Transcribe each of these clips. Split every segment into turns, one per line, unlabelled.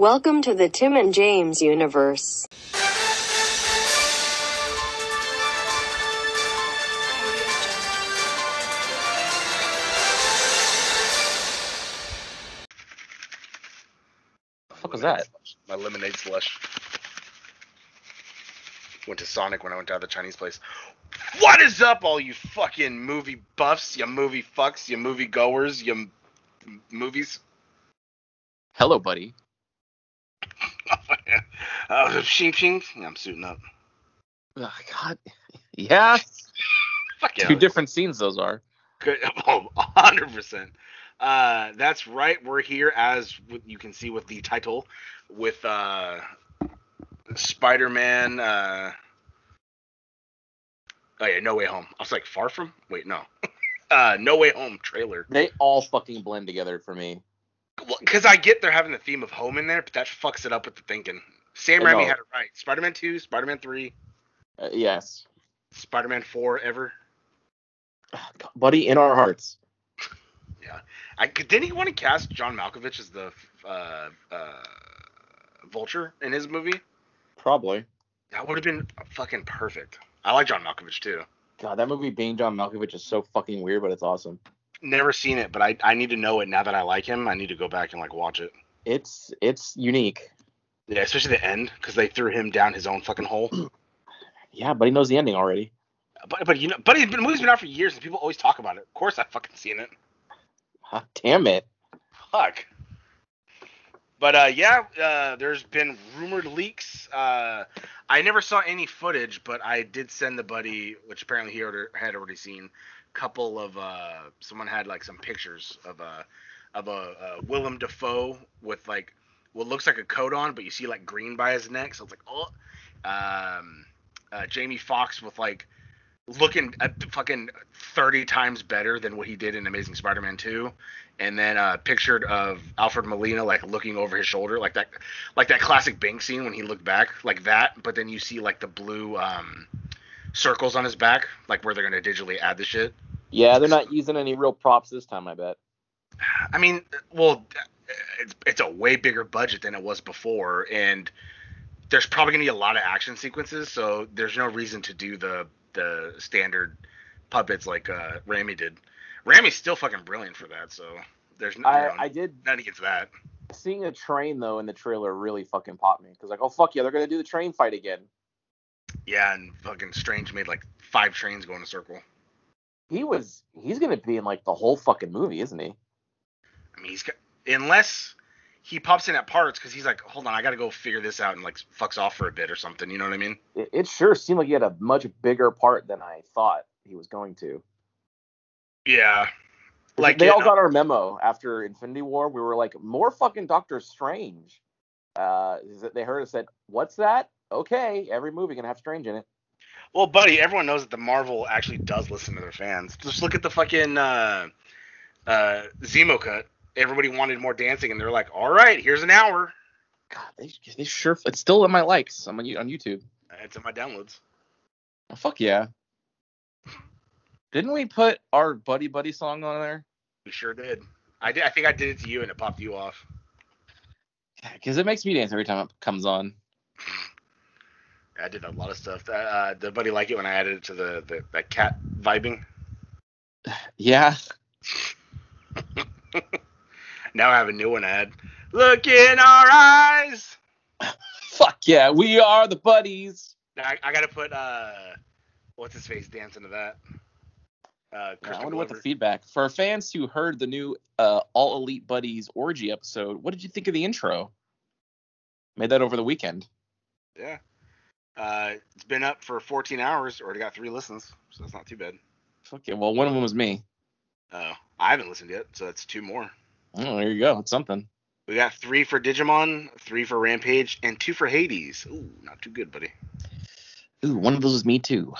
Welcome to the Tim and James universe.
The fuck was that?
My lemonade slush. Went to Sonic when I went to the Chinese place. What is up, all you fucking movie buffs, you movie fucks, you movie goers, you m- movies?
Hello, buddy.
Uh, shing shing. Yeah, I'm suiting up.
Oh, God. Yeah.
Fuck yeah.
Two different scenes those are.
Good. Oh, 100%. Uh, that's right. We're here as you can see with the title with uh, Spider-Man. Uh, oh yeah, No Way Home. I was like, Far From? Wait, no. uh, No Way Home trailer.
They all fucking blend together for me.
Because I get they're having the theme of home in there, but that fucks it up with the thinking. Sam Raimi had it right. Spider-Man 2, Spider-Man 3,
Uh, yes.
Spider-Man 4 ever.
God, buddy, in our hearts. Yeah.
I didn't he want to cast John Malkovich as the uh, uh, Vulture in his movie?
Probably.
That would have been fucking perfect. I like John Malkovich too.
God, that movie being John Malkovich is so fucking weird, but it's awesome.
Never seen it, but I, I need to know it now that I like him. I need to go back and like watch it.
It's it's unique.
Yeah, especially the end because they threw him down his own fucking hole.
Yeah, but he knows the ending already.
but but you know, but he's been movie's been out for years and people always talk about it. Of course, I fucking seen it.
Huh, damn it.
Fuck. But uh, yeah, uh, there's been rumored leaks. Uh, I never saw any footage, but I did send the buddy, which apparently he already, had already seen, couple of uh, someone had like some pictures of a of a uh, Willem Dafoe with like what looks like a coat on, but you see like green by his neck. So it's like oh, um, uh, Jamie Foxx with like looking at fucking 30 times better than what he did in Amazing Spider-Man 2 and then uh pictured of Alfred Molina like looking over his shoulder like that like that classic Bank scene when he looked back like that but then you see like the blue um circles on his back like where they're going to digitally add the shit
Yeah, they're not using any real props this time, I bet.
I mean well it's it's a way bigger budget than it was before and there's probably going to be a lot of action sequences so there's no reason to do the the standard puppets like uh Raimi did. Raimi's still fucking brilliant for that, so there's no,
I,
you know,
I did
nothing against that.
seeing a train though in the trailer really fucking popped me because like oh fuck yeah they're gonna do the train fight again.
Yeah, and fucking Strange made like five trains go in a circle.
He was he's gonna be in like the whole fucking movie, isn't he?
I mean, he's got unless he pops in at parts because he's like, hold on, I got to go figure this out and like fucks off for a bit or something. You know what I mean?
It, it sure seemed like he had a much bigger part than I thought he was going to.
Yeah. Like
they all
know,
got our memo after Infinity War. We were like, more fucking Doctor Strange. Uh, they heard us said, "What's that?" Okay, every movie gonna have Strange in it.
Well, buddy, everyone knows that the Marvel actually does listen to their fans. Just look at the fucking uh, uh, Zemo cut. Everybody wanted more dancing, and they're like, "All right, here's an hour."
God, they, they sure. It's still in my likes. I'm on, on YouTube.
It's in my downloads.
Oh, fuck yeah. Didn't we put our buddy buddy song on there?
We sure did. I did. I think I did it to you, and it popped you off.
Because it makes me dance every time it comes on.
I did a lot of stuff. Uh, Uh, the buddy liked it when I added it to the, the that cat vibing.
Yeah.
Now I have a new one. Ad. Look in our eyes.
Fuck yeah, we are the buddies.
Now I, I got to put uh, what's his face dancing to that. Uh,
Yeah, I wonder what the feedback for fans who heard the new uh, All Elite Buddies orgy episode. What did you think of the intro? Made that over the weekend.
Yeah. Uh, it's been up for 14 hours. Already got three listens, so that's not too bad.
Yeah. Well, one of them was me.
Uh, I haven't listened yet, so that's two more.
Oh, there you go. It's something.
We got three for Digimon, three for Rampage, and two for Hades. Ooh, not too good, buddy.
Ooh, one of those is me too.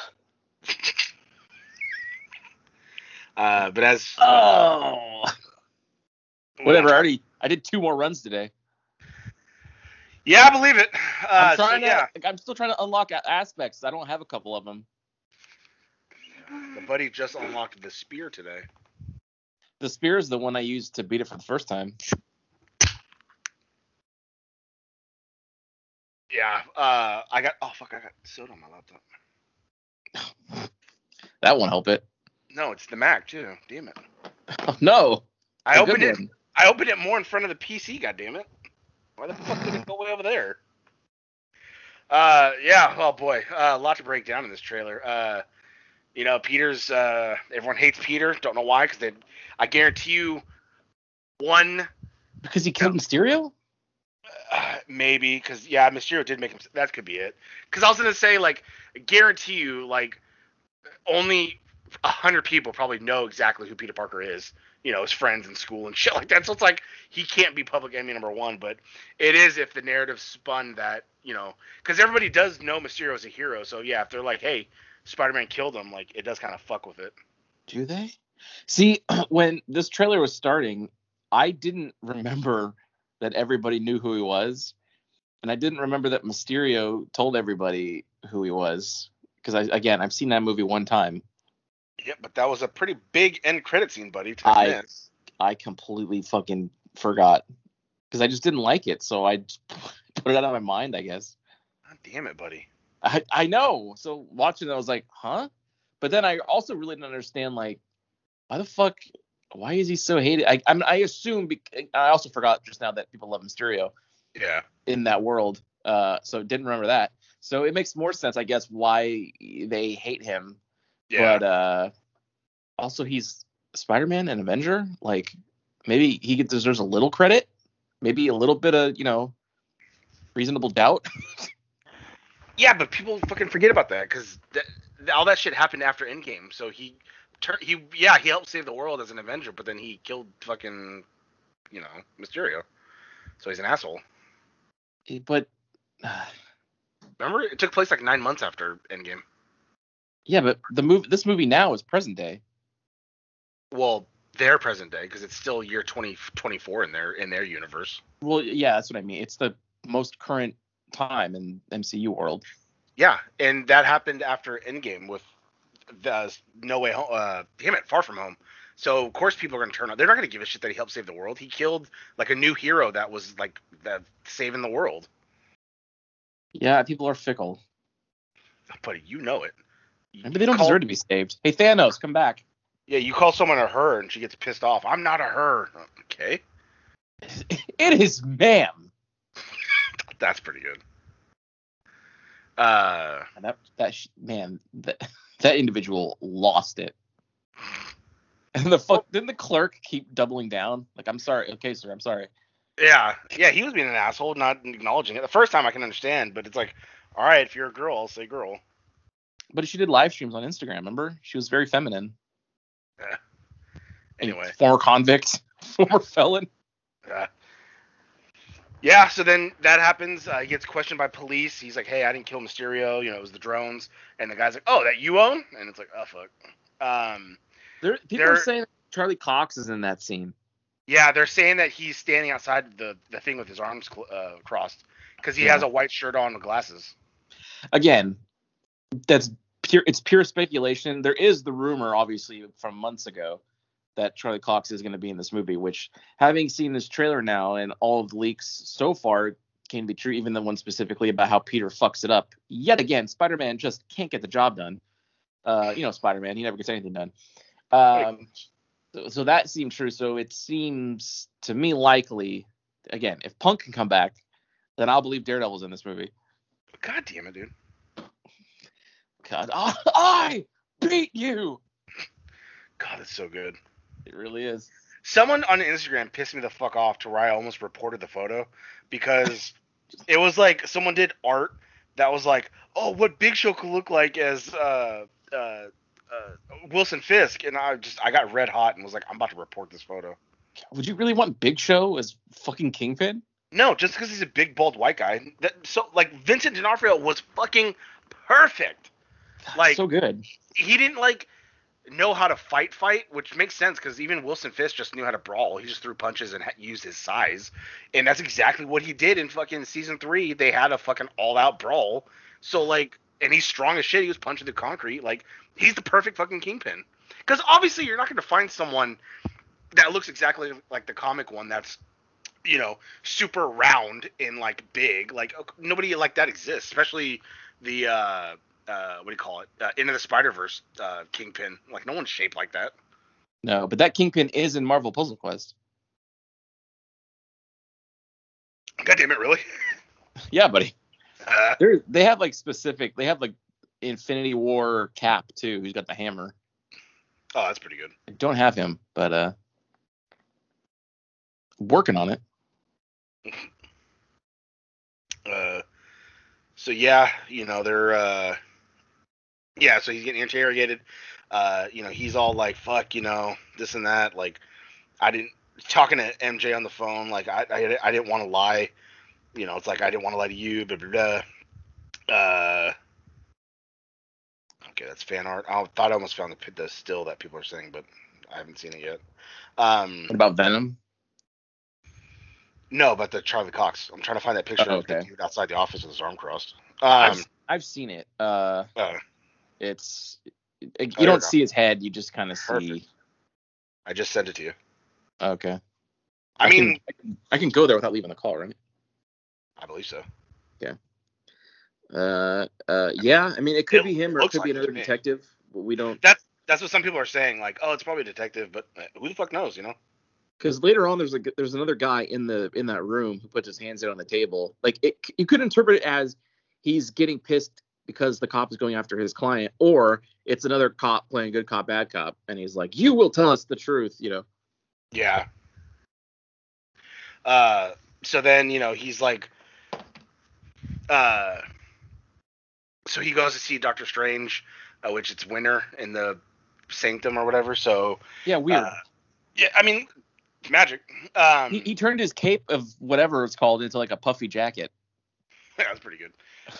Uh, but as
Oh. Whatever. I already. I did two more runs today.
Yeah, I believe it. Uh,
I'm
so,
to.
yeah,
I'm still trying to unlock aspects. I don't have a couple of them.
the buddy just unlocked the spear today.
The spear is the one I used to beat it for the first time.
Yeah. Uh, I got. Oh fuck! I got soda on my laptop.
That won't help it.
No, it's the Mac too. Damn it.
No.
I opened it. I opened it more in front of the PC. God damn it. Why the fuck did it go way over there? Uh, yeah. Oh boy, uh, a lot to break down in this trailer. Uh, you know, Peter's. Uh, everyone hates Peter. Don't know why, because they. I guarantee you, one
Because he killed Mysterio?
Uh, maybe because yeah, Mysterio did make him. That could be it. Because I was gonna say like, guarantee you like, only a hundred people probably know exactly who Peter Parker is. You know, his friends in school and shit like that. So it's like he can't be public enemy number one, but it is if the narrative spun that you know, because everybody does know Mysterio is a hero. So yeah, if they're like, hey, Spider-Man killed him, like it does kind of fuck with it.
Do they? See, when this trailer was starting, I didn't remember that everybody knew who he was. And I didn't remember that Mysterio told everybody who he was. Because I again, I've seen that movie one time.
Yeah, but that was a pretty big end credit scene, buddy.
I-. I completely fucking forgot. Because I just didn't like it. So I put it out of my mind, I guess.
God damn it, buddy.
I, I know. So watching it, I was like, huh? But then I also really didn't understand, like, why the fuck? Why is he so hated? I I, mean, I assume. I also forgot just now that people love Mysterio
Yeah.
in that world. Uh, so didn't remember that. So it makes more sense, I guess, why they hate him.
Yeah.
But uh, also he's Spider-Man and Avenger. Like maybe he deserves a little credit. Maybe a little bit of you know reasonable doubt.
Yeah, but people fucking forget about that because all that shit happened after Endgame. So he, tur- he, yeah, he helped save the world as an Avenger, but then he killed fucking, you know, Mysterio. So he's an asshole.
but
Remember, it took place like nine months after Endgame.
Yeah, but the movie, this movie now is present day.
Well, their present day because it's still year 2024 in their in their universe.
Well, yeah, that's what I mean. It's the most current time in MCU world.
Yeah, and that happened after Endgame with the No Way Home. Uh, damn it, Far From Home. So of course people are gonna turn on. They're not gonna give a shit that he helped save the world. He killed like a new hero that was like that saving the world.
Yeah, people are fickle.
But you know it.
Maybe they don't
call-
deserve to be saved. Hey, Thanos, come back.
Yeah, you call someone a her and she gets pissed off. I'm not a her. Okay,
It is ma'am.
that's pretty good. Uh,
And that that sh- man, that that individual lost it. And the fuck didn't the clerk keep doubling down? Like, I'm sorry. Okay, sir, I'm sorry.
yeah, yeah, he was being an asshole, not acknowledging it. The first time I can understand, but it's like, all right, if you're a girl, I'll say girl.
But she did live streams on Instagram. Remember? She was very feminine.
Anyway.
former convict, former felon.
Uh, yeah, so then that happens. Uh, he gets questioned by police. He's like, "Hey, I didn't kill Mysterio. You know, it was the drones." And the guy's like, "Oh, that you own?" And it's like, "Oh fuck." Um,
There, people
There-
are saying Charlie Cox is in that scene.
yeah, they're saying that he's standing outside the the thing with his arms cl- uh, crossed because he
Yeah.
has a white shirt on with glasses.
Again, that's pure. It's pure speculation. There is the rumor, obviously, from months ago, that Charlie Cox is going to be in this movie. Which, having seen this trailer now and all of the leaks so far, can be true. Even the one specifically about how Peter fucks it up yet again. Spider-Man just can't get the job done. Uh, you know, Spider-Man, he never gets anything done. Um, so, so that seemed true. So it seems to me likely, again, if Punk can come back, then I'll believe Daredevil's in this movie.
God damn it, dude.
God, I beat you.
God, it's so good.
It really is.
Someone on Instagram pissed me the fuck off to where I almost reported the photo because it was like someone did art that was like, oh, what Big Show could look like as uh, uh, uh, Wilson Fisk, and I just I got red hot and was like, I'm about to report this photo.
Would you really want Big Show as fucking Kingpin?
No, just because he's a big bald white guy. That so like Vincent D'Onofrio was fucking perfect. Like
so good.
he didn't like know how to fight fight which makes sense because even wilson fisk just knew how to brawl. He just threw punches and ha- used his size. And that's exactly what he did in fucking season three. They had a fucking all out brawl. So like and he's strong as shit. He was punching the concrete. Like he's the perfect fucking kingpin. Because obviously you're not going to find someone that looks exactly like the comic one that's you know, super round and like big. Like nobody like that exists, especially the uh, uh, what do you call it? Uh, Into the Spider Verse uh, Kingpin. Like no one's shaped like that.
No, but that Kingpin is in Marvel Puzzle Quest.
God damn it, really?
Yeah, buddy.
Uh,
They're, have like specific. They have like Infinity War Cap too. Who's got the hammer?
oh, that's pretty good.
I don't have him, but uh, working on it.
Uh, so yeah, you know they're uh, yeah. So he's getting interrogated. Uh, you know he's all like, "Fuck," you know this and that. Like, I didn't talking to MJ on the phone. Like, I I, I didn't want to lie. You know, it's like I didn't want to lie to you. Blah blah blah. Uh, okay, that's fan art. I thought I almost found the the still that people are saying, but I haven't seen it yet. Um,
What about Venom?
no, but the Charlie Cox. I'm trying to find that picture
Oh,
of the dude outside the office with his arm crossed. Um,
I've, I've seen it. Uh,
uh,
it's you
you
don't see his head. You just kind of see.
I just sent it to you.
Okay.
I,
can-
mean,
I can, I can go there without leaving the call, right?
I believe so.
Uh, uh, yeah. I mean, it could
It
be him or it could be
like it
another detective. But we don't
That's that's what some people are saying. Like, oh, it's probably a detective, but uh, who the fuck knows? You know?
because later on there's a there's another guy in the in that room who puts his hands out on the table. Like it, you could interpret it as he's getting pissed because the cop is going after his client, or it's another cop playing good cop bad cop, and he's like, "You will tell us the truth," you know.
Yeah. Uh, so then you know he's like, uh, so he goes to see Doctor Strange, uh, which it's winter in the Sanctum or whatever. So
Yeah, weird.
uh, yeah, I mean, magic. Um,
he, he turned his cape of whatever it's called into like a puffy jacket.
Yeah, that's pretty good.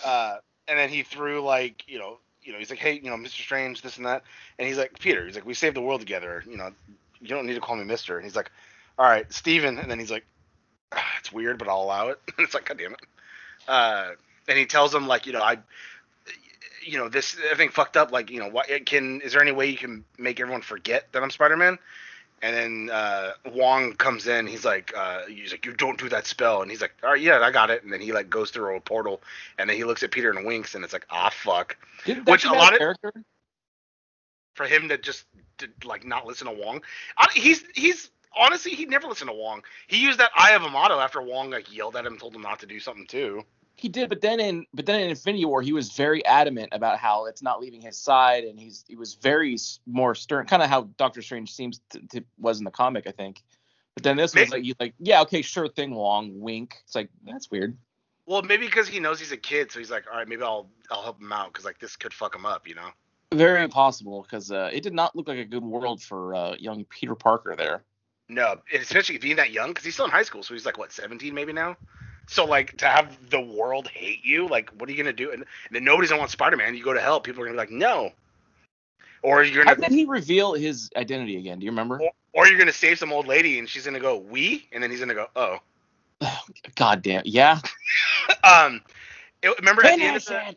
Uh, and then he threw like, you know, you know, he's like, hey, you know, Mr. Strange, this and that, and he's like, Peter, he's like, we saved the world together, you know, you don't need to call me Mister. And he's like, all right, Steven. and then he's like, ah, it's weird, but I'll allow it. It's like, god damn it. Uh, and he tells him like, you know, I, you know, this everything fucked up. Like, you know, what can is there any way you can make everyone forget that I'm Spider-Man? And then uh, Wong comes in. He's like, uh, he's like, you don't do that spell. And he's like, all right, yeah, I got it. And then he like goes through a portal, and then he looks at Peter and winks, and it's like, ah, fuck.
Didn't
Which a lot of-
character?
For him to just to, like not listen to Wong, I, he's he's honestly he never listened to Wong. He used that Eye of Agamotto after Wong like yelled at him, told him not to do something too.
He did, but then in but then in Infinity War, he was very adamant about how it's not leaving his side, and he's he was very more stern, kind of how Doctor Strange seems to, to was in the comic, I think. But then this was like you like, yeah, okay, sure thing, Wong, wink. It's like that's weird.
Well, maybe because he knows he's a kid, so he's like, all right, maybe I'll I'll help him out because like this could fuck him up, you know.
Very possible because uh, it did not look like a good world for uh, young Peter Parker there.
No, especially being that young, because he's still in high school, so he's like what 17 maybe now. So like to have the world hate you, like what are you gonna do? And, and then nobody's gonna want Spider-Man. You go to hell, people are gonna be like, no. Or you're
How
gonna,
did he reveal his identity again? Do you remember?
or, or you're gonna save some old lady, and she's gonna go we, and then he's gonna go oh.
God damn, yeah.
um, it, remember at the end of the!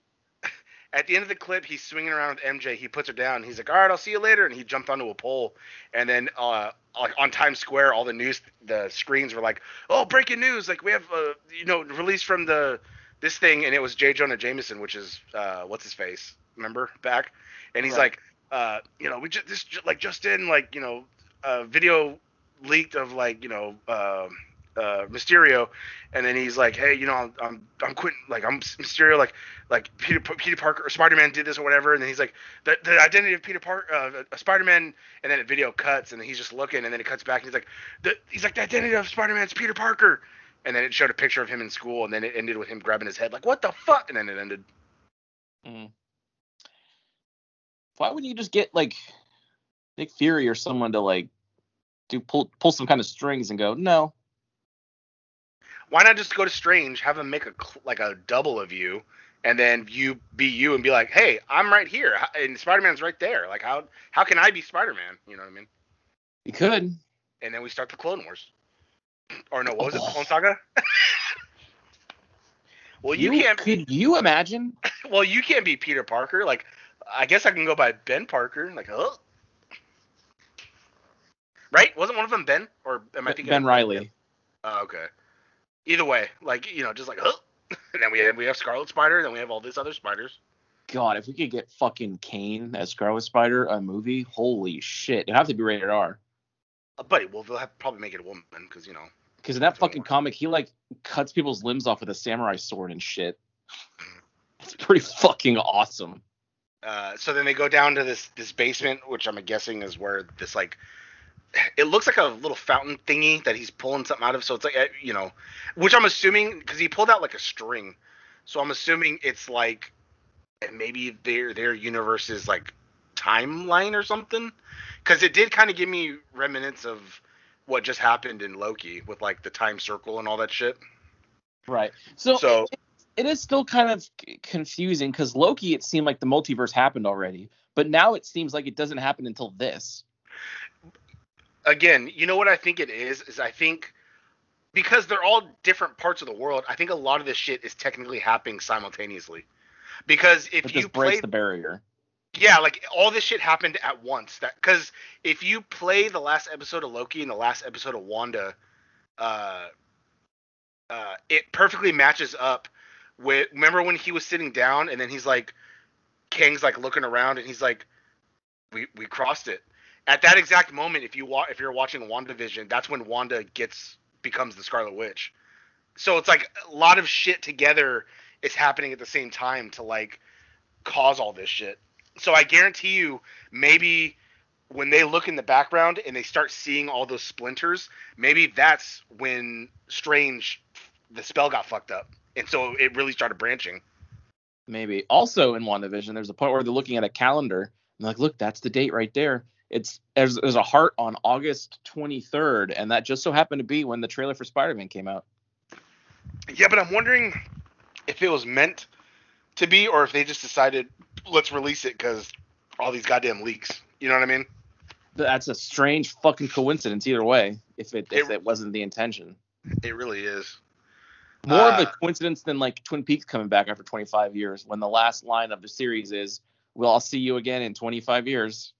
At the end of the clip, he's swinging around with MJ. He puts her down. He's like, "All right, I'll see you later," and he jumped onto a pole. And then, uh, like on Times Square, all the news, the screens were like, "Oh, breaking news! Like we have, uh, you know, released from the this thing," and it was J. Jonah Jameson, which is uh, what's his face, remember back? And he's
Right.
like, uh, you know, we just this like just in like you know, uh, video leaked of like you know. Um, uh, Mysterio, and then he's like, "Hey, you know, I'm I'm, I'm quitting. Like, I'm Mysterio. Like, like Peter Peter Parker or Spider Man did this or whatever." And then he's like, "The, the identity of Peter Parker, uh, Spider Man." And then the video cuts, and he's just looking, and then it cuts back, and he's like, the, "He's like the identity of Spider Man is Peter Parker." And then it showed a picture of him in school, and then it ended with him grabbing his head, like, "What the fuck?" And then it ended.
Mm. Why wouldn't you just get like Nick Fury or someone to like do pull pull some kind of strings and go, no,
Why not just go to Strange, have him make a like a double of you, and then you be you and be like, "Hey, I'm right here," and Spider Man's right there. Like, how how can I be Spider Man? You know what I mean?
you could.
and then we start the Clone Wars. Or no, what was it? The oh. Clone Saga? well, you, can't.
Could you imagine?
Well, you can't be Peter Parker. Like, I guess I can go by Ben Parker. Like, oh, right? Wasn't one of them Ben? Or am I thinking
Ben Riley.
Oh, okay. Either way, like you know, just like, huh? and then we have, we have Scarlet Spider, then we have all these other spiders.
God, if we could get fucking Kaine as Scarlet Spider a movie, holy shit, it'd have to be rated R.
Uh, buddy, well, they'll have probably make it a woman because you know.
Because in that
That's what I
fucking comic, he like cuts people's limbs off with a samurai sword and shit. It's pretty fucking awesome.
Uh, so then they go down to this this basement, which I'm guessing is where this like it looks like a little fountain thingy that he's pulling something out of. So it's like uh, you know, which I'm assuming because he pulled out like a string. So I'm assuming it's like maybe their their universe is like timeline or something. Because it did kind of give me remnants of what just happened in Loki with like the time circle and all that shit.
Right. So,
So
it, it is still kind of confusing because Loki, it seemed like the multiverse happened already, but now it seems like it doesn't happen until this.
Again, you know what I think it is? Is I think because they're all different parts of the world, I think a lot of this shit is technically happening simultaneously. Because if
But
you
this breaks
play,
the barrier.
yeah, like all this shit happened at once. That because if you play the last episode of Loki and the last episode of Wanda, uh, uh, it perfectly matches up with. Remember when he was sitting down and then he's like, Kang's like looking around and he's like, we we crossed it. At that exact moment, if you wa- if you're watching WandaVision, that's when Wanda gets becomes the Scarlet Witch. So it's like a lot of shit together is happening at the same time to like cause all this shit. So I guarantee you, maybe when they look in the background and they start seeing all those splinters, maybe that's when Strange, the spell got fucked up, and so it really started branching.
Maybe. Also in WandaVision, there's a point where they're looking at a calendar and like, look, that's the date right there. It's there's, there's a heart on August 23rd, and that just so happened to be when the trailer for Spider-Man came out.
Yeah, but I'm wondering if it was meant to be, or if they just decided let's release it because all these goddamn leaks. You know what I mean?
That's a strange fucking coincidence either way, if it if
It-
it wasn't the intention.
It really is.
More of a
Uh,
coincidence than like Twin Peaks coming back after 25 years, when the last line of the series is, "Well, I'll see you again in 25 years."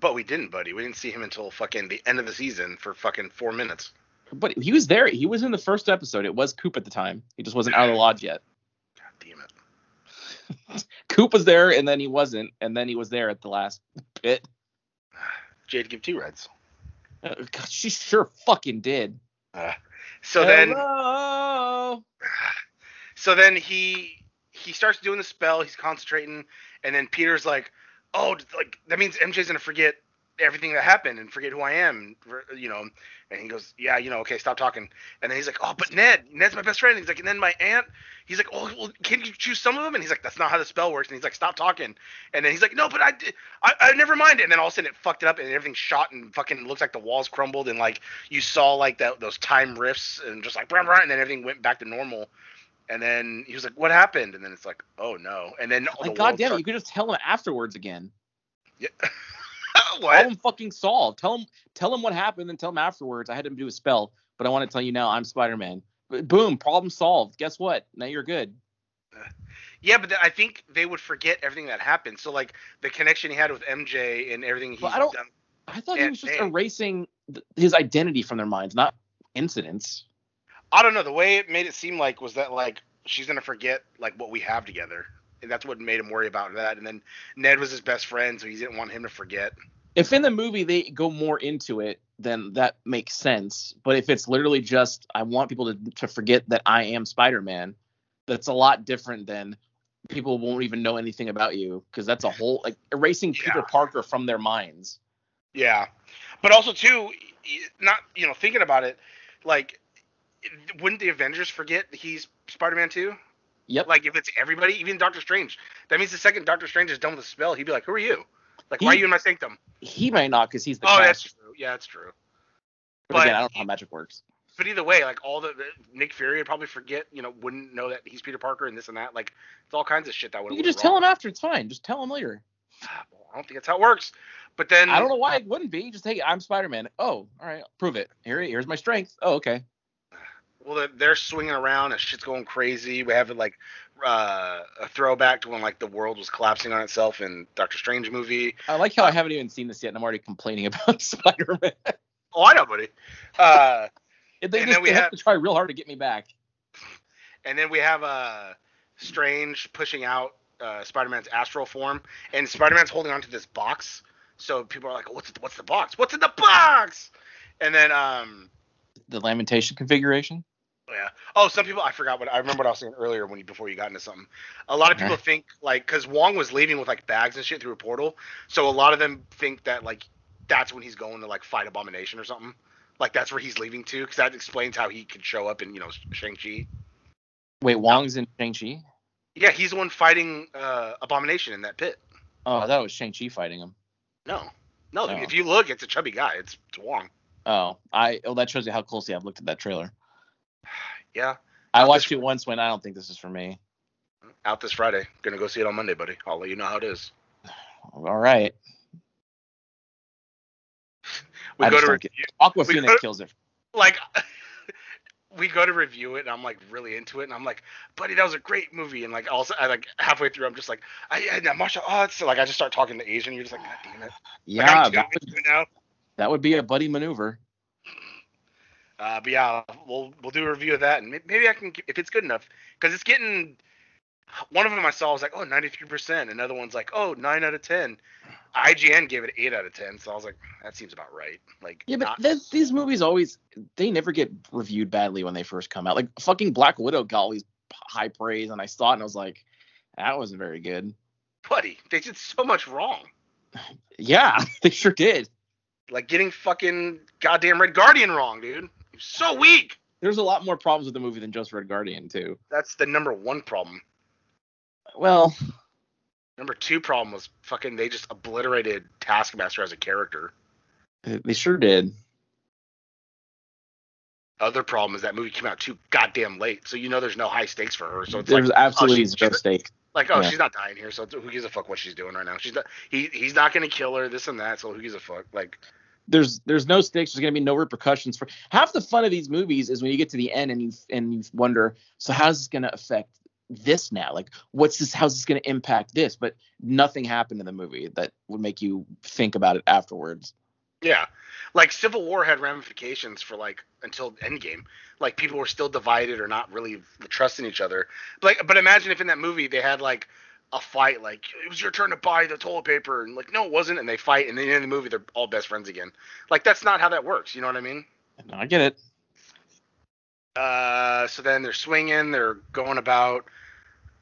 But we didn't, buddy. We didn't see him until fucking the end of the season for fucking four minutes.
But he was there. He was in the first episode. It was Coop at the time. He just wasn't out of the lodge yet.
God damn it.
Coop was there, and then he wasn't, and then he was there at the last bit.
Jade give two reds.
Uh, God, she sure fucking did.
Uh, so then,
Hello.
so then he he starts doing the spell. He's concentrating, and then Peter's like, "Oh, like that means MJ's gonna forget everything that happened and forget who I am." You know, and he goes, "Yeah, you know, okay, stop talking." And then he's like, "Oh, but Ned, Ned's my best friend." And He's like, and then my aunt. He's like, "Oh, well, can you choose some of them?" And he's like, "That's not how the spell works." And he's like, "Stop talking." And then he's like, "No, but I. I, I never mind." And then all of a sudden it fucked it up and everything shot and fucking looks like the walls crumbled and like you saw like that those time rifts and just like and then everything went back to normal. And then he was like, "What happened?" And then it's like, "Oh no!" And then
Like,
the
God damn it,
start-
you could just tell him afterwards again.
Yeah.
Tell
what?
him fucking solve. Tell him tell him what happened, and tell him afterwards. I had him do a spell, but I want to tell you now I'm Spider-Man. Boom, problem solved. Guess what? Now you're good.
Yeah, but th- I think they would forget everything that happened. So like the connection he had with MJ and everything he's
But I don't-
done.
I thought he was just erasing th- his identity from their minds, not incidents.
I don't know. The way it made it seem like was that like she's gonna forget like what we have together, and that's what made him worry about that. And then Ned was his best friend, so he didn't want him to forget.
If in the movie they go more into it, then that makes sense. But if it's literally just I want people to to forget that I am Spider-Man, that's a lot different than people won't even know anything about you because that's a whole like erasing Peter Parker from their minds.
Yeah, but also too, not you know thinking about it, like wouldn't the Avengers forget he's Spider-Man too?
Yep.
Like if it's everybody, even Doctor Strange, that means the second Doctor Strange is done with the spell, he'd be like, "Who are you? Like, why are you in my sanctum?"
he might not because he's the
oh, that's true. Yeah, that's true.
But,
but
again, I don't know how magic works.
But either way, like all the, Nick Fury would probably forget, you know, wouldn't know that he's Peter Parker and this and that. Like it's all kinds of shit that would.
You can just tell him after. It's fine. Just tell him later.
Ah, well, I don't think that's how it works. But then
I don't know why it wouldn't be. Just hey, I'm Spider-Man. Oh, all right, prove it. Here, here's my strength. Oh, okay.
Well, they're, they're swinging around and shit's going crazy. We have like uh, a throwback to when like the world was collapsing on itself in Doctor Strange movie.
I like how I haven't even seen this yet, and I'm already complaining about Spider-Man.
Oh, I know, buddy. Uh,
they
And
just
then we
have
have-
to try real hard to get me back.
And then we have uh, Strange pushing out uh, Spider-Man's astral form, and Spider-Man's holding onto this box. So people are like, "What's what's the box? What's in the box?" And then um,
The lamentation configuration.
Yeah. Oh, some people I forgot what I remember what I was saying earlier when you before you got into something. A lot of people
Okay.
think like because Wong was leaving with like bags and shit through a portal, so a lot of them think that like that's when he's going to like fight Abomination or something. Like that's where he's leaving to, because that explains how he could show up in you know Shang Chi.
Wait, Wong's in Shang Chi.
Yeah, he's the one fighting uh, Abomination in that pit.
Oh, I thought it was Shang Chi fighting him.
No, no.
Oh.
If you look, it's a chubby guy. It's, it's Wong.
Oh, I. Oh, that shows you how closely I've looked at that trailer.
Yeah,
I watched
this-
it once when I don't think this is for me.
out this Friday. Gonna go see it on Monday, buddy. I'll let you know how it is.
All right.
We
I
go to review,
Aqua
We
Phoenix
could-
kills it.
like we go to review it and I'm like really into it and I'm like, buddy, that was a great movie and like also I like halfway through I'm just like, I, I martial arts. So like I just start talking to Asian. You're just like, God damn it. Like,
Yeah,
too
that would, that would be a buddy maneuver.
Uh, but yeah, we'll we'll do a review of that and maybe I can if it's good enough because it's getting. One of them I saw was like, oh, 93%. Another one's like, oh, 9 out of 10. IGN gave it 8 out of 10. So I was like, that seems about right. Like,
Yeah, but
not-
these movies always they never get reviewed badly when they first come out. Like fucking Black Widow got all these high praise, and I saw it and I was like, that wasn't very good.
buddy, they did so much wrong.
Yeah, they sure did.
Like getting fucking goddamn Red Guardian wrong, dude. You're so weak.
There's a lot more problems with the movie than just Red Guardian too.
That's the number one problem.
Well,
Number two problem was fucking they just obliterated Taskmaster as a character.
they sure did.
Other problem is that movie came out too goddamn late, so you know there's no high stakes for her. So it's
There's
like, oh,
absolutely
oh, she-
zero stake.
like, oh,
yeah.
she's not dying here, so who gives a fuck what she's doing right now? She's not. He he's not gonna kill her, this and that. So who gives a fuck? Like,
there's there's no stakes. There's gonna be no repercussions for half the fun of these movies is when you get to the end and you and you wonder, so how's this gonna affect this now? Like, what's this? How's this gonna impact this? But nothing happened in the movie that would make you think about it afterwards.
Yeah. Like Civil War had ramifications for like until Endgame. Like people were still divided or not really trusting each other. Like but imagine if in that movie they had like a fight like it was your turn to buy the toilet paper and like no it wasn't and they fight and then in the movie they're all best friends again. Like that's not how that works, you know what I mean?
No, I get it.
Uh so then they're swinging, they're going about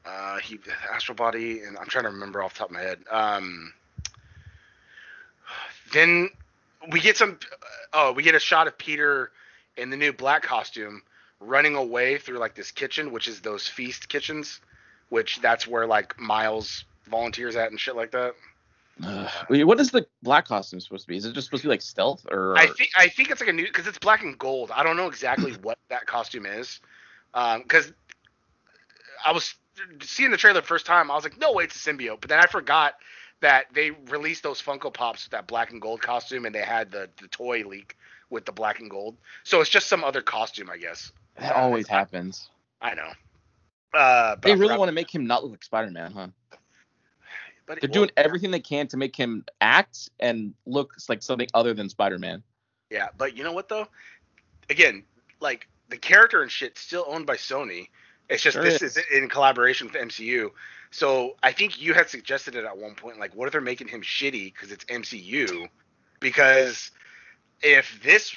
uh he astral body and I'm trying to remember off the top of my head. Um then we get some oh we get a shot of peter in the new black costume running away through like this kitchen which is those feast kitchens which that's where like miles volunteers at and shit like that.
Wait, what is the black costume supposed to be? Is it just supposed to be like stealth or?
i think i think it's like a new because it's black and gold i don't know exactly what that costume is um because i was seeing the trailer the first time i was like no way it's a symbiote but then i forgot that they released those funko pops with that black and gold costume and they had the the toy leak with the black and gold so it's just some other costume i guess
that always happens.
I know. Uh,
They really want to make him not look like Spider-Man, huh?
but
They're doing everything they can to make him act and look like something other than Spider-Man.
Yeah, but you know what though? Again, like the character and shit still owned by Sony. It's just
Sure
this
is.
is in collaboration with MCU. So I think you had suggested it at one point. Like, what if they're making him shitty because it's MCU? Because if this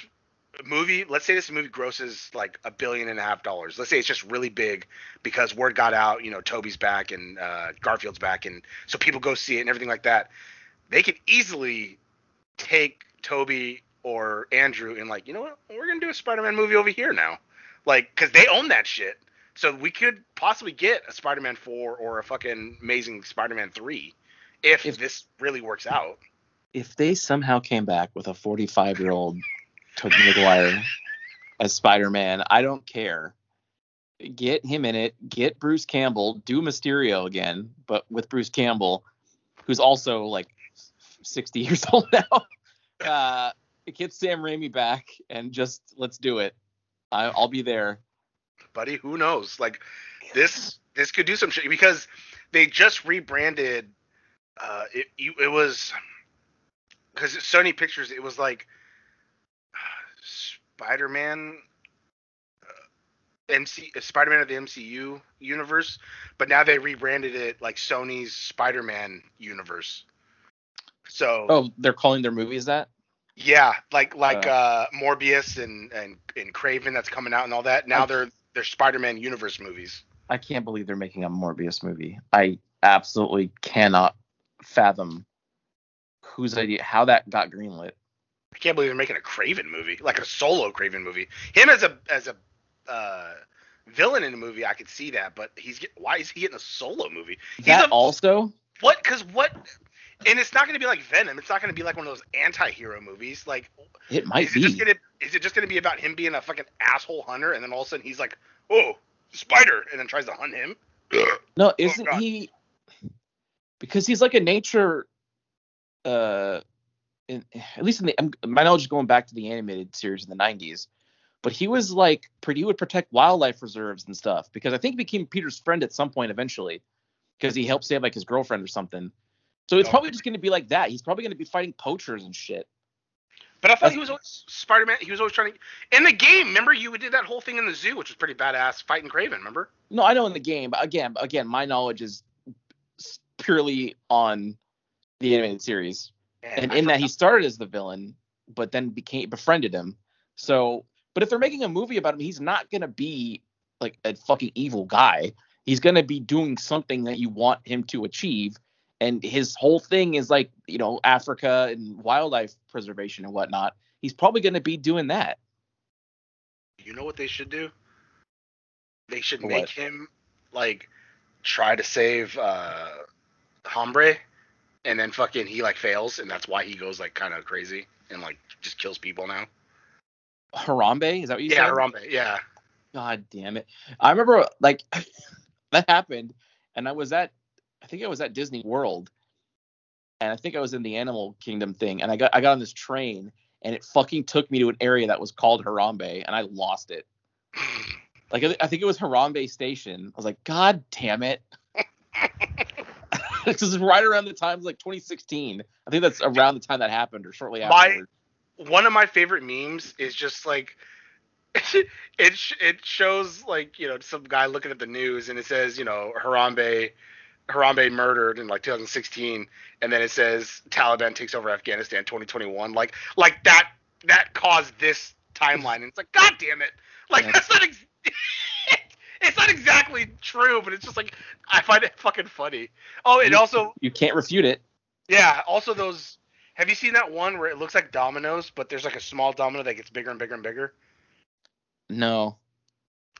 movie, let's say this movie grosses like a billion and a half dollars. Let's say it's just really big because word got out. You know, Tobey's back and uh, Garfield's back, and so people go see it and everything like that. They could easily take Toby or Andrew and like, you know what? We're gonna do a Spider-Man movie over here now, like, cause they own that shit. So we could possibly get a Spider-Man four or a fucking Amazing Spider-Man three if,
If-
this really works out.
If they somehow came back with a 45-year-old Tobey Maguire as Spider-Man, I don't care. Get him in it. Get Bruce Campbell. Do Mysterio again, but with Bruce Campbell, who's also like 60 years old now. Uh, get Sam Raimi back and just let's do it. I, I'll be there.
buddy. Who knows? Like this this could do some shit because they just rebranded. Uh, it it was because Sony Pictures. It was like Spider Man MC Spider-Man of the MCU universe, but now they rebranded it like Sony's Spider-Man universe. So
Oh, they're calling their movies that?
yeah, like like
Uh.
uh, Morbius and and and Kraven that's coming out and all that. Now
I-
they're they're Spider-Man universe movies.
I can't believe they're making a Morbius movie. I absolutely cannot fathom whose idea how that got greenlit.
I can't believe they're making a Kraven movie, like a solo Kraven movie. Him as a as a uh, villain in a movie, I could see that, but he's get, why is he getting a solo movie? He's
That
a-
also
What? Because what? And it's not going to be like Venom. It's not going to be like one of those anti-hero movies. Like,
it might
is it just
be.
gonna is it just going to be about him being a fucking asshole hunter, and then all of a sudden he's like, oh, spider, and then tries to hunt him?
No, isn't
God.
he? Because he's like a nature. Uh, in, at least in the I'm- my knowledge is going back to the animated series in the '90s, but he was like pretty. He would protect wildlife reserves and stuff because I think he became Peter's friend at some point eventually, because he helped save like his girlfriend or something. So it's
Oh.
probably just going to be like that. He's probably going to be fighting poachers and shit.
But I thought
That's-
he was always Spider-Man. He was always trying to in the game. Remember, you did that whole thing in the zoo, which was pretty badass, fighting Kraven. Remember?
No, I know in the game, but again, again, my knowledge is purely on the animated series. And
I
in that he started as the villain, but then became befriended him. So, but if they're making a movie about him, he's not gonna be like a fucking evil guy. He's gonna be doing something that you want him to achieve, and his whole thing is like you know Africa and wildlife preservation and whatnot. He's probably gonna be doing that.
You know what they should do? They should
What?
make him like try to save uh Hombre and then fucking he like fails and that's why he goes like kind of crazy and like just kills people now.
Harambe, is that what you
yeah,
said?
Yeah, Harambe. Yeah.
God damn it. I remember like that happened and I was at I think I was at Disney World and I think I was in the Animal Kingdom thing and I got I got on this train and it fucking took me to an area that was called Harambe and I lost it. Like I, thi- I think it was Harambe Station. I was like, God damn it. this is right around the times like 2016. I think that's around the time that happened or shortly after.
My-
after.
One of my favorite memes is just like it it shows like you know some guy looking at the news and it says you know Harambe Harambe murdered in like 2016 and then it says Taliban takes over Afghanistan 2021 like like that that caused this timeline and it's like god damn it like
Yeah.
that's not ex- it's not exactly true but it's just like I find it fucking funny oh and
You-
also
You can't refute it.
yeah, also those. Have you seen that one where it looks like dominoes, but there's like a small domino that gets bigger and bigger and bigger?
No.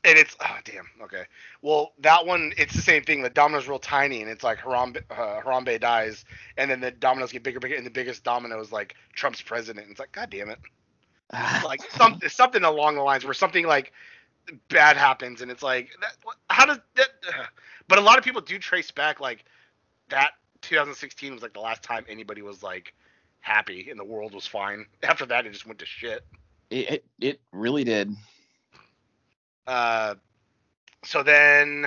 And it's oh damn okay. Well, that one it's the same thing. The domino's real tiny, and it's like Harambe, uh, Harambe dies, and then the dominoes get bigger, and bigger, and the biggest domino is like Trump's president. And it's like god damn it, like something something along the lines where something like bad happens, and it's like that. How does that? uh, But a lot of people do trace back like that. 2016 was like the last time anybody was like happy and the world was fine. After that, it just went to shit.
it, it it really did.
Uh, so then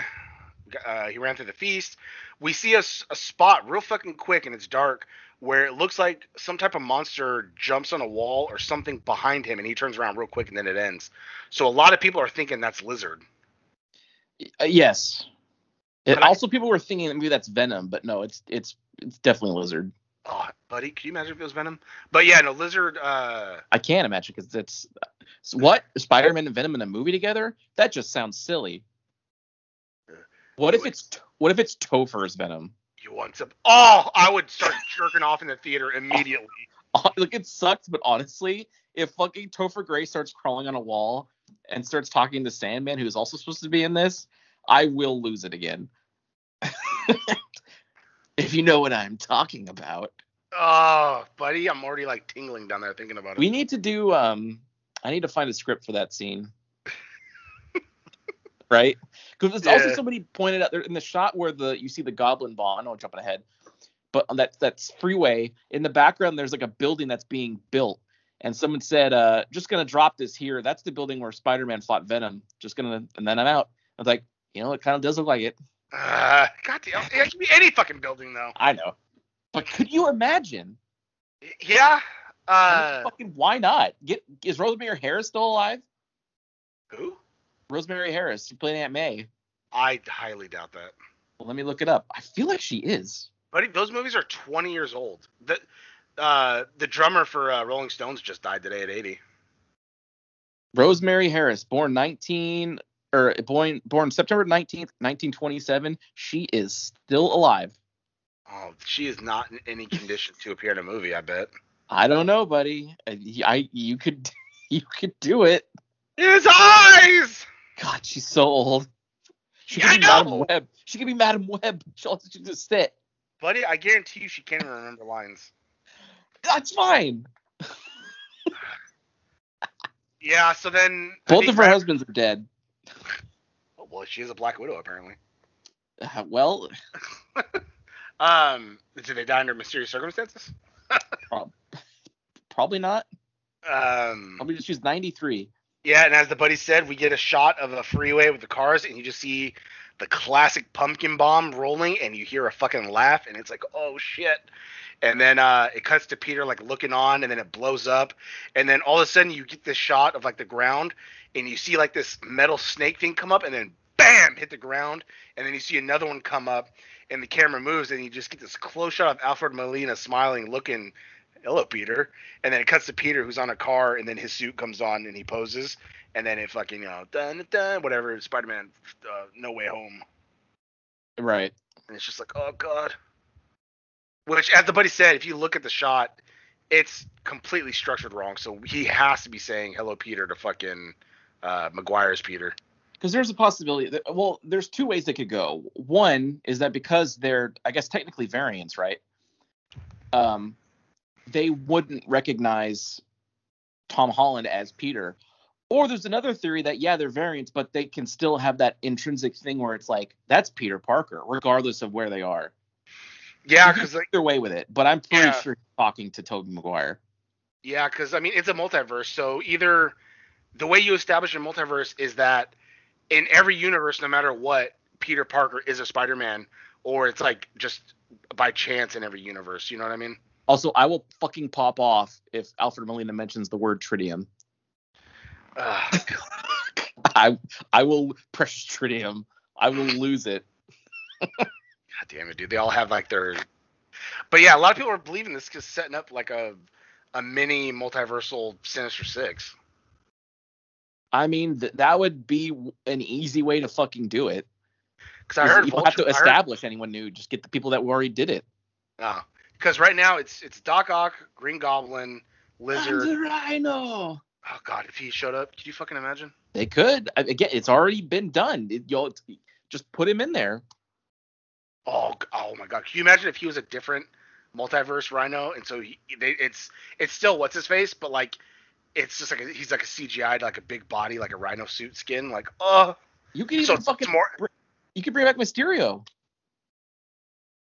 uh, he ran through the feast. We see a spot real fucking quick and it's dark where it looks like some type of monster jumps on a wall or something behind him and he turns around real quick and then it ends. So a lot of people are thinking that's Lizard.
Uh, yes. It,
I-
also, people were thinking that maybe that's Venom, but no, it's it's it's definitely Lizard.
Oh, buddy, can you imagine if it was Venom? But yeah, no, Lizard. Uh,
I can't imagine because it's, it's what Spider-Man and Venom in a movie together. That just sounds silly. What if it's what if it's Topher's Venom?
You want some? Oh, I would start jerking off in the theater immediately.
Like it sucks, but honestly, if fucking Topher Grace starts crawling on a wall and starts talking to Sandman, who's also supposed to be in this, I will lose it again. if you know what I'm talking about.
Oh, buddy, I'm already like tingling down there thinking about it.
We need to do um I need to find a script for that scene. Right? Because it's also somebody pointed out there in the shot where the you see the goblin ball, I know I'm jumping ahead. But on that that's freeway, in the background there's like a building that's being built. And someone said, uh, just gonna drop this here. That's the building where Spider-Man fought Venom. Just gonna and then I'm out. I was like, you know, it kind of does look like it.
Uh, God damn, it could be any fucking building though.
I know. But could you imagine?
Yeah.
I mean,
Uh,
fucking why not? Get is Rosemary Harris still alive?
who?
Rosemary Harris. She played Aunt May.
I highly doubt that.
Well, let me look it up. I feel like she is.
Buddy, those movies are 20 years old. The uh, the drummer for uh, Rolling Stones just died today at 80.
Rosemary Harris, born 19 or born born September 19th, 1927. She is still alive.
Oh, she is not in any condition to appear in a movie. I bet.
I don't know, buddy. I, I you could you could do it.
His eyes.
God, she's so old. She
Yeah,
could be
I
Madam. Web. She could be Madam Web. She'll she just sit.
Buddy, I guarantee you she can't even remember lines.
That's fine.
Yeah, so then
Both of her
Brad-
husbands are dead.
Oh, well, she is a Black Widow apparently.
Uh, well,
Um, did they die under mysterious circumstances?
probably not.
Um,
Probably just she's 93.
Yeah, and as the buddy said, we get a shot of a freeway with the cars, and you just see the classic pumpkin bomb rolling, and you hear a fucking laugh, and it's like, oh shit. And then uh, it cuts to Peter like looking on, and then it blows up, and then all of a sudden you get this shot of like the ground, and you see like this metal snake thing come up, and then bam, hit the ground, and then you see another one come up, and the camera moves, and you just get this close shot of Alfred Molina smiling, looking, "Hello, Peter," and then it cuts to Peter who's on a car, and then his suit comes on, and he poses, and then it fucking you know dun dun whatever Spider-Man, uh, No Way Home,
Right.
and it's just like, oh god. Which, as the buddy said, if you look at the shot, it's completely structured wrong. So he has to be saying "Hello, Peter" to fucking uh, Maguire's Peter.
Because there's a possibility that well, there's two ways they could go. One is that because they're, I guess, technically variants, right? Um, they wouldn't recognize Tom Holland as Peter. Or there's another theory that yeah, they're variants, but they can still have that intrinsic thing where it's like that's Peter Parker, regardless of where they are.
Yeah, because like,
Either way with it, but I'm pretty
Yeah.
sure he's talking to Tobey Maguire.
yeah, because I mean, it's a multiverse. So either the way you establish a multiverse is that in every universe, no matter what, Peter Parker is a Spider-Man, or it's like just by chance in every universe. You know what I mean?
Also, I will fucking pop off if Alfred Molina mentions the word tritium.
Ugh.
I I will precious tritium. I will lose it.
God damn it, dude. They all have like their. But yeah, a lot of people are believing this because setting up like a a mini multiversal Sinister Six.
I mean, th- that would be an easy way to fucking do it.
Because I heard
you don't have to
Vulture- I heard-
establish anyone new. Just get the people that already did it. Ah.
Because right now it's it's Doc Ock, Green Goblin, Lizard.
I'm the Rhino.
Oh god, if he showed up, could you fucking imagine?
They could. Again, it's already been done. It, you'll just put him in there.
Oh, oh my god, can you imagine if he was a different multiverse Rhino? And so he, they, it's it's still what's his face, but like it's just like a, he's like a CGI, like a big body, like a Rhino suit skin. Like oh,
You could even
it's
fucking.
more-
br- You could bring back Mysterio.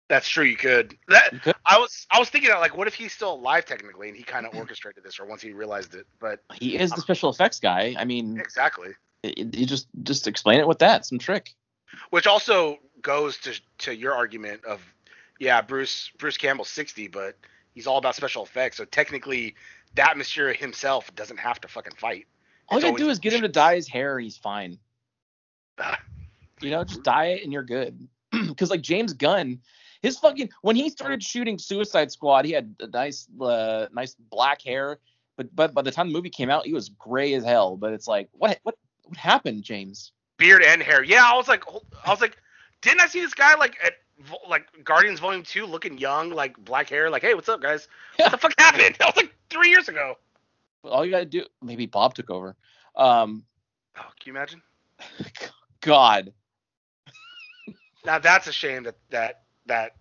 That's true. You could. That
You could.
I was I was thinking that like, what if he's still alive technically, and he kind of orchestrated this, or once he realized it. But
He is the special effects guy. I mean,
exactly.
you just just explain it with that. Some trick.
Which also goes to to your argument of, yeah, Bruce Bruce Campbell's 60, but he's all about special effects. So technically, that Mysterio himself doesn't have to fucking fight.
All you gotta do is get him to dye his hair and he's fine.
Ah.
You know, just dye it and you're good. Because like James Gunn, his fucking when he started shooting Suicide Squad, he had a nice, uh, nice black hair. But but by the time the movie came out, he was gray as hell. But it's like, what what what happened, James?
Beard and hair. Yeah, I was like, I was like, didn't I see this guy like at like Guardians Volume Two, looking young, like black hair? Like, hey, what's up, guys? What the fuck happened? That was like three years ago.
All you gotta do, maybe Bob took over. Um,
Oh, can you imagine?
God,
Now that's a shame that that that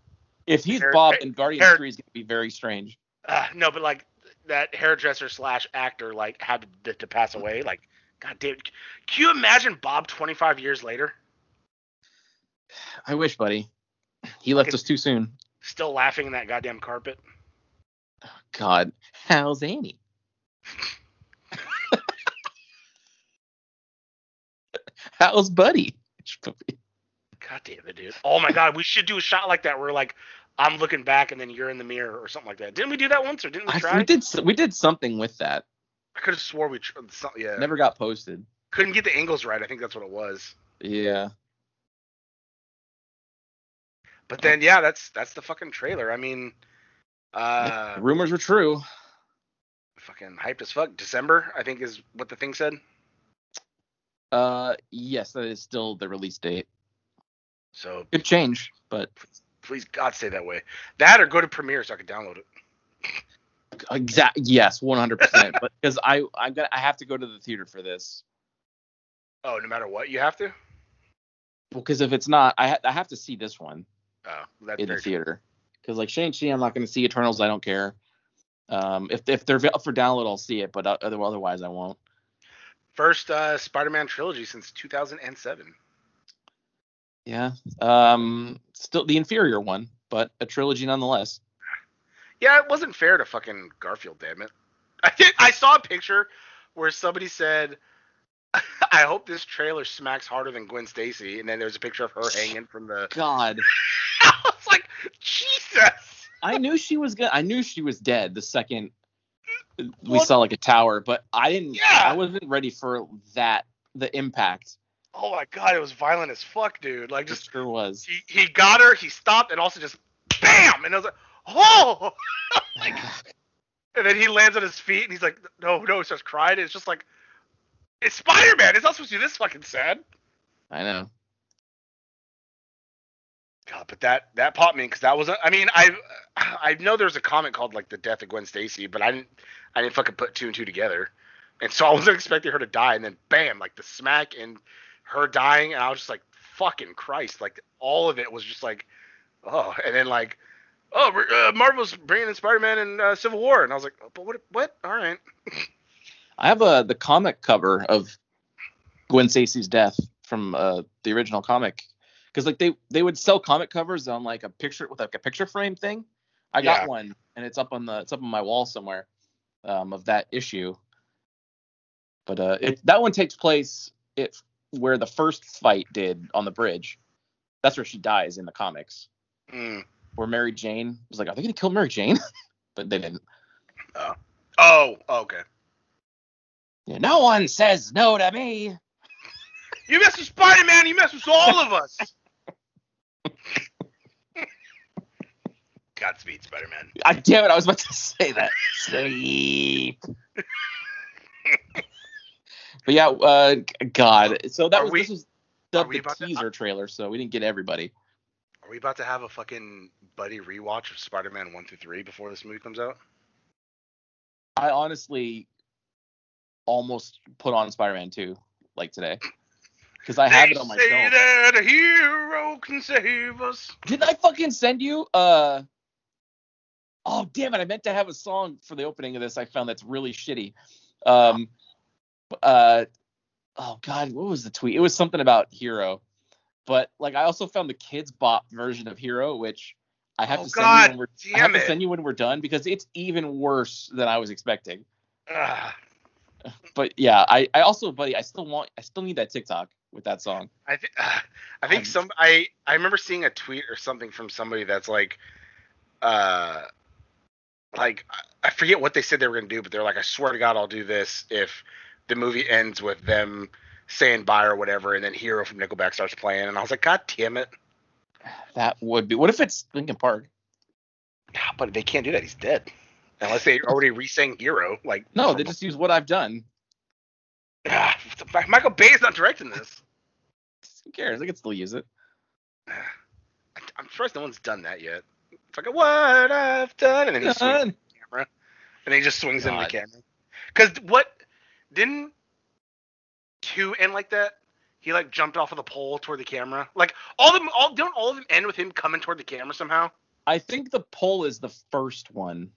if he's
Hair-
Bob in Guardians
hair-
Three, is gonna be very strange.
uh, no, but like that hairdresser slash actor like had to, to pass away. Like, god damn, can you imagine Bob 25 years later
I wish, buddy. He left us too soon.
still laughing in that goddamn carpet?
God, how's Annie? how's Buddy?
God damn it, dude. Oh my god, we should do a shot like that where like I'm looking back and then you're in the mirror or something like that. Didn't we do that once or didn't we
I,
try?
we did we did something with that.
I could have swore we yeah.
Never got posted.
couldn't get the angles right. I think that's what it was.
Yeah.
But then yeah, that's that's the fucking trailer. I mean, uh,
Rumors were true.
fucking hyped as fuck. December, I think is what the thing said.
Uh, yes, that is still the release date.
So
Could change, but
please God stay that way. That or go to Premiere so I can download it.
exact yes, 100. percent But because I I got I have to go to the theater for this.
Oh, no matter what, you have to.
Because if it's not, I ha- I have to see this one
Oh, that's
in the theater. Because like Shang Chi, I'm not going to see Eternals. I don't care. Um, if if they're up for download, I'll see it, but uh, otherwise I won't.
First uh, Spider-Man trilogy since 2007.
Yeah. Um, still the inferior one, but a trilogy nonetheless.
Yeah, it wasn't fair to fucking Garfield, damn it. I did, I saw a picture where somebody said, "I hope this trailer smacks harder than Gwen Stacy," and then there's a picture of her hanging from the.
God,
I was like, Jesus.
I knew she was good. I knew she was dead the second we saw like a tower, but I didn't.
Yeah.
I wasn't ready for that. The impact.
Oh my god, it was violent as fuck, dude. Like
It
just
sure was.
he, he got her, he stopped, and also just bam, and I was like, oh. like, and then he lands on his feet, and he's like, no, no, he starts crying. It's just like, it's Spider-Man. It's not supposed to be this fucking sad.
I know.
God, but that that popped me because that was. I mean, I I know there's a comic called like the death of Gwen Stacy, but I didn't I didn't fucking put two and two together, and so I wasn't expecting her to die, and then bam, like the smack and her dying, and I was just like, fucking Christ, like all of it was just like, oh, and then like. Oh, uh, Marvel's bringing in Spider-Man and uh, Civil War, and I was like, oh, but what? What? All right.
I have a the comic cover of Gwen Stacy's death from uh, the original comic because like they they would sell comic covers on like a picture with like a picture frame thing. I got
Yeah.
one and it's up on the it's up on my wall somewhere um, of that issue. But uh, it, that one takes place it where the first fight did on the bridge. That's where she dies in the comics.
Mm.
Where Mary Jane was like, "Are they gonna kill Mary Jane?" but they didn't.
Oh, oh, okay.
Yeah, no one says no to me.
You mess with Spider-Man, you mess with all of us. Godspeed, Spider-Man.
I damn it, I was about to say that. Sleep. But yeah, uh, God. So that was
we-
this was the, the
about to-
teaser trailer, so we didn't get everybody.
Are we about to have a fucking buddy rewatch of Spider-Man one through three before this movie comes out?
I honestly almost put on Spider-Man 2 like today because I have
They
it on my
say
shelf.
that a hero can save us.
Did I fucking send you? Uh. Oh damn it! I meant to have a song for the opening of this. I found that's really shitty. Um. Uh. Oh god, what was the tweet? It was something about Hero, but like I also found the Kidz Bop version of Hero, which I have
Oh,
to send
God
you when we're. I have to send you when we're done because it's even worse than I was expecting.
Ugh.
But yeah, I I also, buddy, I still want, I still need that TikTok with that song.
I think I think
I'm-
some I I remember seeing a tweet or something from somebody that's like uh like I- I forget what they said they were gonna do, but they're like, I swear to God, I'll do this if the movie ends with them saying bye or whatever, and then Hero from Nickelback starts playing, and I was like, God damn it!
That would be. What if it's Linkin Park?
Yeah, But they can't do that. He's dead. Unless they already re-sang Hero, like
No, they just use what I've done.
Ah, Michael Bay is not directing this.
Who cares? I can still use it.
I'm surprised no one's done that yet. It's like what I've done, and then he swings
Done.
the camera, and he just swings into the camera. Because what didn't two end like that? He like jumped off of the pole toward the camera. Like all of them, all don't all of them end with him coming toward the camera somehow?
I think the pole is the first one.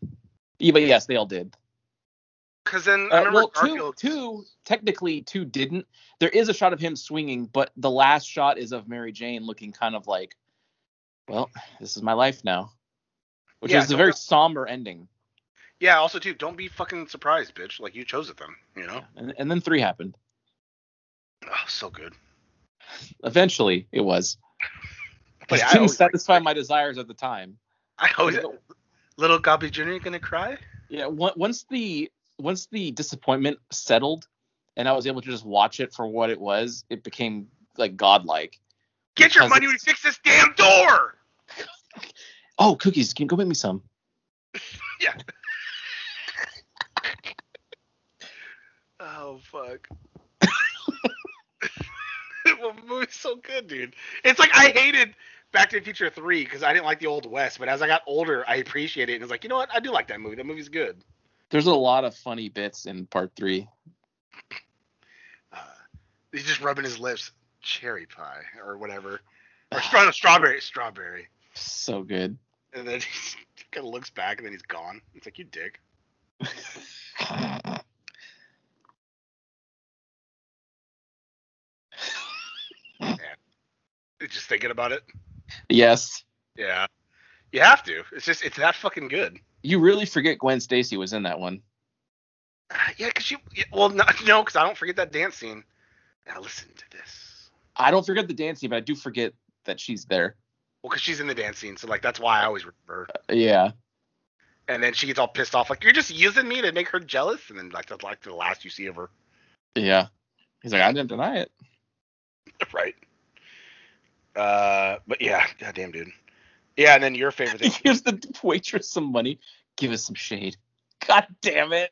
Yeah, but yes, they all did.
Because then I
Uh,
remember
well, two, two, technically, two didn't. There is a shot of him swinging, but the last shot is of Mary Jane looking kind of like, well, this is my life now, which
Yeah,
is a very
know.
somber ending.
Yeah. Also, too, don't be fucking surprised, bitch. Like you chose it then. You know.
And, and then three happened.
Oh, so good.
Eventually, it was.
But
It didn't
always like-
satisfy my desires at the time.
I always little Gobby Jr. gonna cry.
Yeah, once the once the disappointment settled and I was able to just watch it for what it was, it became like godlike.
Get your money
it's-
fix this damn door.
Oh, cookies! Can you go make me some?
Yeah. Oh fuck. well, the movie's so good, dude. It's like I hated Back to the Future 3 because I didn't like the Old West, but as I got older, I appreciated it. And it's like, you know what? I do like that movie. That movie's good.
There's a lot of funny bits in part three.
Uh, he's just rubbing his lips. Cherry pie or whatever. Or stra- strawberry. Strawberry.
So good.
And then he kind of looks back and then he's gone. It's like, you dick. Just thinking about it.
yes.
Yeah. You have to. It's just it's that fucking good.
You really forget Gwen Stacy was in that one.
Uh, yeah, cause you. Yeah, well, no, no, cause I don't forget that dance scene. Now listen to this.
I don't forget the dancing, but I do forget that she's there.
Well, cause she's in the dance scene, so like that's why I always remember. her.
Yeah.
And then she gets all pissed off, like you're just using me to make her jealous. And then like that's like the last you see of her.
Yeah. He's like, I didn't deny it.
right. Uh, but yeah, goddamn, dude. Yeah, and then your favorite thing.
gives the waitress some money. Give us some shade. God damn it.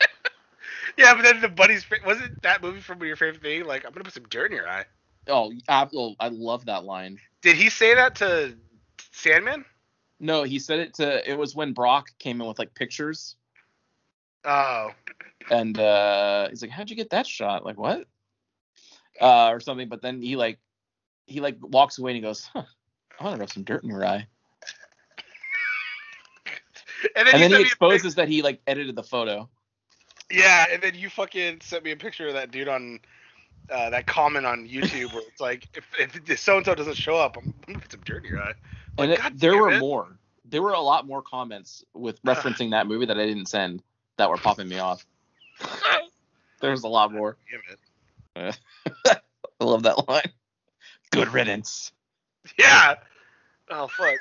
yeah, but then the buddy's wasn't that movie from your favorite thing? Like I'm gonna put some dirt in your eye.
Oh, I, oh, I love that line.
Did he say that to Sandman?
No, he said it to. It was when Brock came in with like pictures,
Oh,
and uh he's like, "How'd you get that shot?" Like what? Uh, or something. But then he like, he like walks away and he goes, "Huh, I want to rub some dirt in your eye."
and then,
And then he exposes that he like edited the photo.
Yeah, and then you fucking sent me a picture of that dude on uh, that comment on YouTube where it's like, if, if so and so doesn't show up, I'm gonna put some dirt in your eye.
And it, there were
it.
more. There were a lot more comments with referencing that movie that I didn't send that were popping me off. There's a lot more.
Damn it.
I love that line. Good riddance.
Yeah. Oh fuck.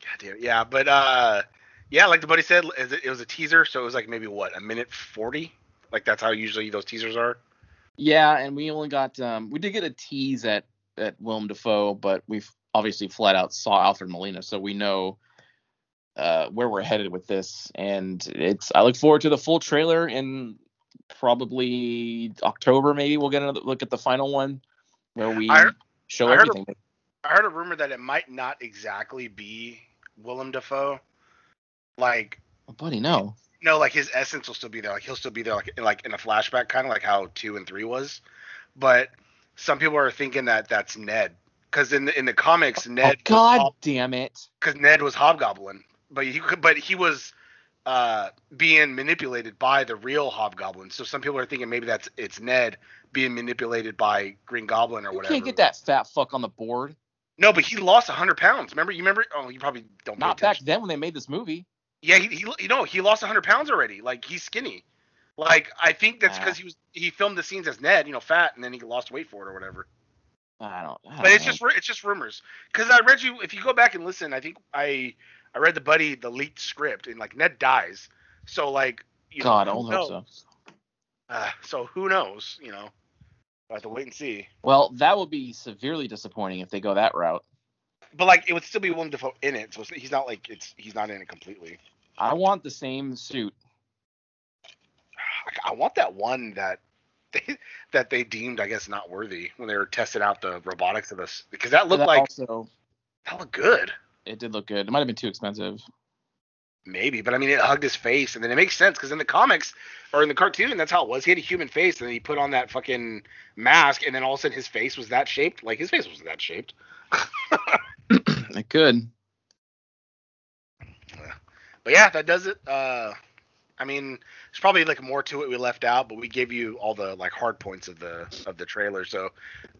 God damn. it. Yeah, but uh, yeah, like the buddy said, it it was a teaser, so it was like maybe what a minute forty. Like that's how usually those teasers are.
Yeah, and we only got um we did get a tease at at Willem Dafoe, but we've obviously flat out saw Alfred Molina, so we know uh where we're headed with this. And it's I look forward to the full trailer in probably October maybe we'll get another look at the final one where we
I-
show
I
everything.
I heard a rumor that it might not exactly be Willem Dafoe. Like
Oh, buddy, no.
no, like his essence will still be there. Like he'll still be there, like in, like in a flashback, kind of like how two and three was. But some people are thinking that that's Ned, because in the in the comics,
Oh,
Ned,
God damn it.
because Ned was Hobgoblin, but he but he was uh being manipulated by the real Hobgoblin. So some people are thinking maybe that's it's Ned being manipulated by Green Goblin or
You
whatever.
can't get that fat fuck on the board.
No, but he lost hundred pounds. Remember? You remember? Oh, you probably don't.
Not back then when they made this movie.
Yeah, he, he you know he lost 100 pounds already. Like he's skinny. Like I think that's
Ah.
because he was he filmed the scenes as Ned, you know, fat, and then he lost weight for it or whatever.
I don't. I
But
don't
it's
know.
just it's just rumors. Because I read you if you go back and listen, I think I I read the buddy the leaked script and like Ned dies. So like you
God, I
know,
don't
who
hope so.
Uh, so who knows? You know, I have to wait and see.
Well, that would be severely disappointing if they go that route.
But like it would still be Willem Dafoe in it, so he's not like it's he's not in it completely.
I want the same suit.
I, I want that one that they that they deemed, I guess, not worthy when they were testing out the robotics of this because that looked
That
like
also,
that looked good,
it did look good. It might have been too expensive.
maybe, but I mean, it hugged his face, and then it makes sense because in the comics or in the cartoon, that's how it was. He had a human face, and then he put on that fucking mask, and then all of a sudden his face was that shaped. Like his face was that shaped.
it could.
But yeah, that does it. Uh, I mean, there's probably like more to it we left out, but we gave you all the like hard points of the of the trailer. So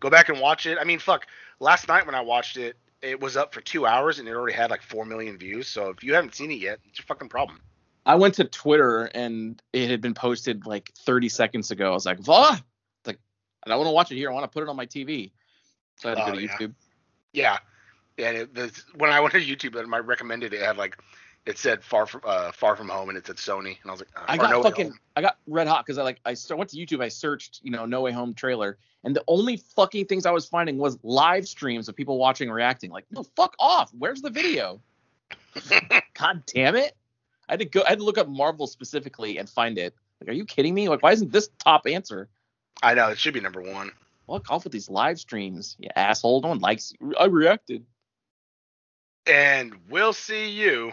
go back and watch it. I mean, fuck. Last night when I watched it, it was up for two hours and it already had like four million views. So if you haven't seen it yet, it's your fucking problem.
I went to Twitter and it had been posted like 30 seconds ago. I was like? It's like, I don't want to watch it here. I want to put it on my TV. So I had to
Oh,
go to
yeah.
YouTube.
Yeah. Yeah, and it, the, when I went to YouTube, and I recommended it had like it said far from uh, far from home, and it said Sony, and I was like, uh,
I got
No
fucking I got red hot because I like I went to YouTube. I searched you know No Way Home trailer, and the only fucking things I was finding was live streams of people watching reacting. Like, no, fuck off. Where's the video? God damn it! I had to go. I had to look up Marvel specifically and find it. Like, are you kidding me? Like, why isn't this top answer?
I know it should be number one.
Fuck off with these live streams, you asshole. No one likes. You. I reacted.
And we'll see you.